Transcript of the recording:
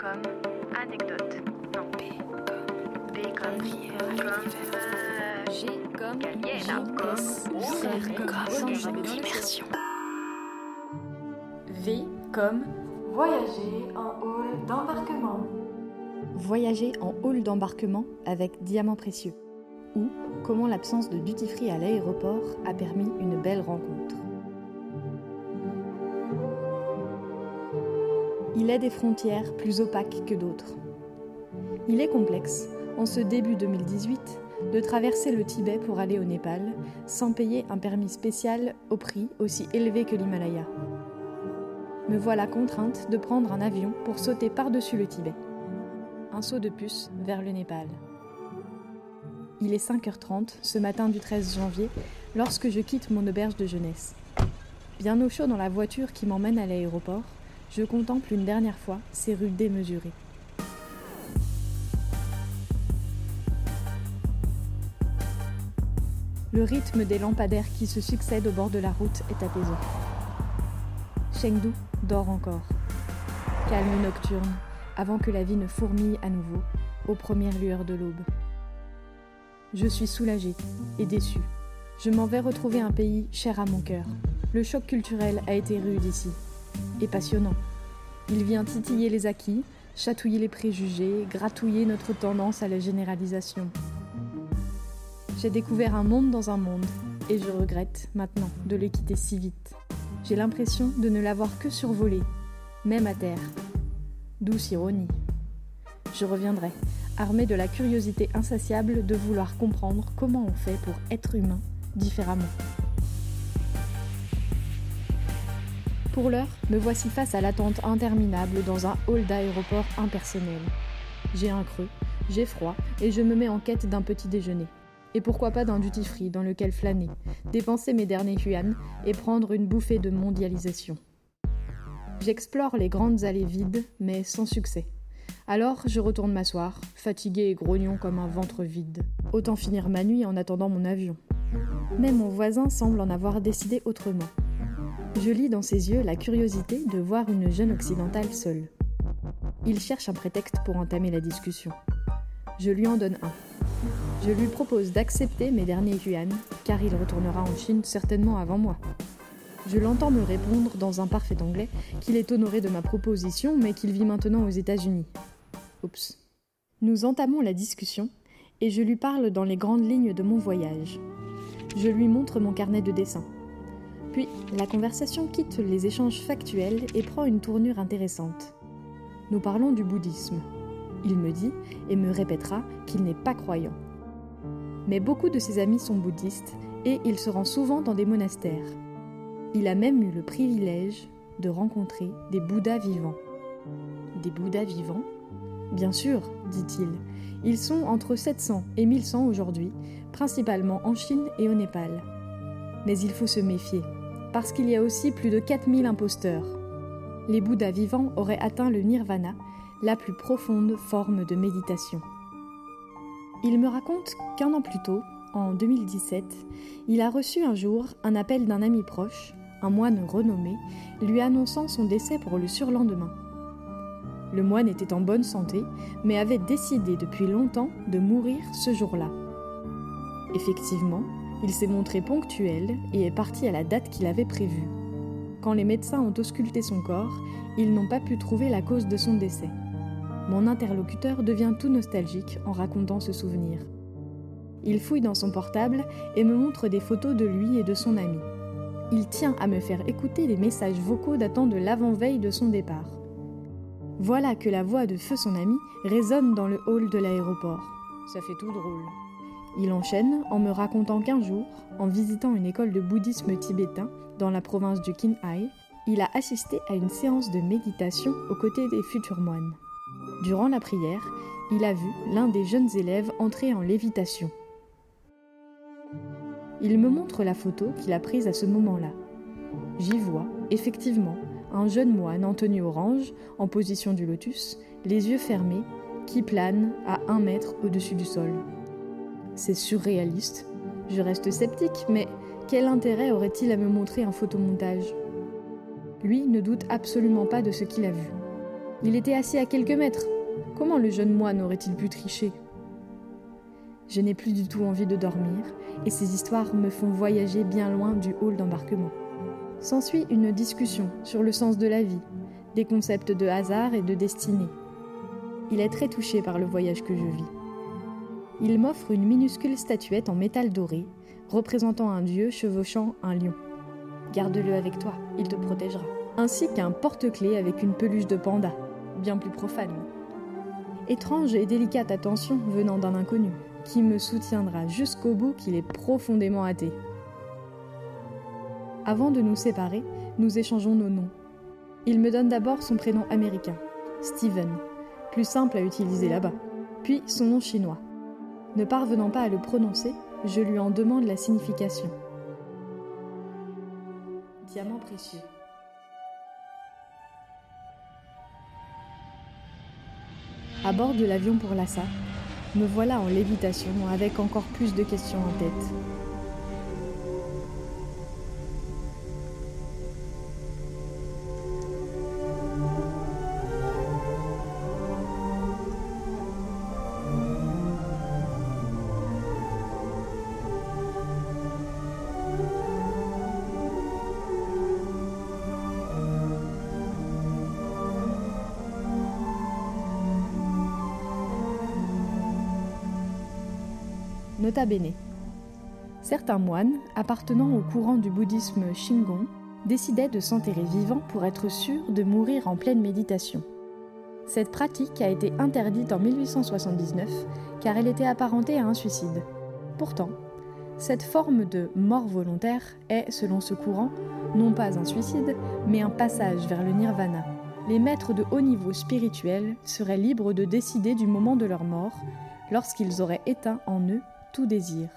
comme anecdote. Non, B comme B comme comme G comme Galiena comme comme immersion. V comme Voyager en hall d'embarquement. Voyager en hall d'embarquement avec diamants précieux. Ou comment l'absence de duty free à l'aéroport a permis une belle rencontre. Il est des frontières plus opaques que d'autres. Il est complexe, en ce début 2018, de traverser le Tibet pour aller au Népal sans payer un permis spécial au prix aussi élevé que l'Himalaya. Me voilà contrainte de prendre un avion pour sauter par-dessus le Tibet. Un saut de puce vers le Népal. Il est 5h30 ce matin du 13 janvier lorsque je quitte mon auberge de jeunesse. Bien au chaud dans la voiture qui m'emmène à l'aéroport, je contemple une dernière fois ces rues démesurées. Le rythme des lampadaires qui se succèdent au bord de la route est apaisant. Chengdu dort encore. Calme nocturne, avant que la vie ne fourmille à nouveau, aux premières lueurs de l'aube. Je suis soulagée et déçue. Je m'en vais retrouver un pays cher à mon cœur. Le choc culturel a été rude ici, et passionnant. Il vient titiller les acquis, chatouiller les préjugés, gratouiller notre tendance à la généralisation. J'ai découvert un monde dans un monde, et je regrette maintenant de le quitter si vite. J'ai l'impression de ne l'avoir que survolé, même à terre. Douce ironie. Je reviendrai, armée de la curiosité insatiable de vouloir comprendre comment on fait pour être humain différemment. Pour l'heure, me voici face à l'attente interminable dans un hall d'aéroport impersonnel. J'ai un creux, j'ai froid et je me mets en quête d'un petit déjeuner. Et pourquoi pas d'un duty free dans lequel flâner, dépenser mes derniers yuan et prendre une bouffée de mondialisation. J'explore les grandes allées vides, mais sans succès. Alors je retourne m'asseoir, fatigué et grognon comme un ventre vide. Autant finir ma nuit en attendant mon avion. Mais mon voisin semble en avoir décidé autrement. Je lis dans ses yeux la curiosité de voir une jeune occidentale seule. Il cherche un prétexte pour entamer la discussion. Je lui en donne un. Je lui propose d'accepter mes derniers yuan, car il retournera en Chine certainement avant moi. Je l'entends me répondre dans un parfait anglais qu'il est honoré de ma proposition, mais qu'il vit maintenant aux États-Unis. Oups. Nous entamons la discussion et je lui parle dans les grandes lignes de mon voyage. Je lui montre mon carnet de dessin. Puis, la conversation quitte les échanges factuels et prend une tournure intéressante. Nous parlons du bouddhisme. Il me dit et me répétera qu'il n'est pas croyant. Mais beaucoup de ses amis sont bouddhistes et il se rend souvent dans des monastères. Il a même eu le privilège de rencontrer des Bouddhas vivants. Des Bouddhas vivants? Bien sûr, dit-il. Ils sont entre 700 et 1100 aujourd'hui, principalement en Chine et au Népal. Mais il faut se méfier parce qu'il y a aussi plus de 4000 imposteurs. Les Bouddhas vivants auraient atteint le nirvana, la plus profonde forme de méditation. Il me raconte qu'un an plus tôt, en 2017, il a reçu un jour un appel d'un ami proche, un moine renommé, lui annonçant son décès pour le surlendemain. Le moine était en bonne santé, mais avait décidé depuis longtemps de mourir ce jour-là. Effectivement, il s'est montré ponctuel et est parti à la date qu'il avait prévue. Quand les médecins ont ausculté son corps, ils n'ont pas pu trouver la cause de son décès. Mon interlocuteur devient tout nostalgique en racontant ce souvenir. Il fouille dans son portable et me montre des photos de lui et de son ami. Il tient à me faire écouter les messages vocaux datant de l'avant-veille de son départ. Voilà que la voix de feu son ami résonne dans le hall de l'aéroport. Ça fait tout drôle. Il enchaîne en me racontant qu'un jour, en visitant une école de bouddhisme tibétain dans la province du Qinghai, il a assisté à une séance de méditation aux côtés des futurs moines. Durant la prière, il a vu l'un des jeunes élèves entrer en lévitation. Il me montre la photo qu'il a prise à ce moment-là. J'y vois, effectivement, un jeune moine en tenue orange, en position du lotus, les yeux fermés, qui plane à un mètre au-dessus du sol. C'est surréaliste. Je reste sceptique, mais quel intérêt aurait-il à me montrer un photomontage? Lui ne doute absolument pas de ce qu'il a vu. Il était assis à quelques mètres. Comment le jeune moine aurait-il pu tricher? Je n'ai plus du tout envie de dormir, et ces histoires me font voyager bien loin du hall d'embarquement. S'ensuit une discussion sur le sens de la vie, des concepts de hasard et de destinée. Il est très touché par le voyage que je vis. Il m'offre une minuscule statuette en métal doré, représentant un dieu chevauchant un lion. Garde-le avec toi, il te protégera. Ainsi qu'un porte-clés avec une peluche de panda, bien plus profane. Étrange et délicate attention venant d'un inconnu, qui me soutiendra jusqu'au bout qu'il est profondément athée. Avant de nous séparer, nous échangeons nos noms. Il me donne d'abord son prénom américain, Steven, plus simple à utiliser là-bas, puis son nom chinois. Ne parvenant pas à le prononcer, je lui en demande la signification. Diamant précieux. À bord de l'avion pour Lhasa, me voilà en lévitation avec encore plus de questions en tête. Nota bene. Certains moines, appartenant au courant du bouddhisme Shingon, décidaient de s'enterrer vivant pour être sûrs de mourir en pleine méditation. Cette pratique a été interdite en 1879 car elle était apparentée à un suicide. Pourtant, cette forme de mort volontaire est, selon ce courant, non pas un suicide, mais un passage vers le nirvana. Les maîtres de haut niveau spirituel seraient libres de décider du moment de leur mort lorsqu'ils auraient éteint en eux tout désir.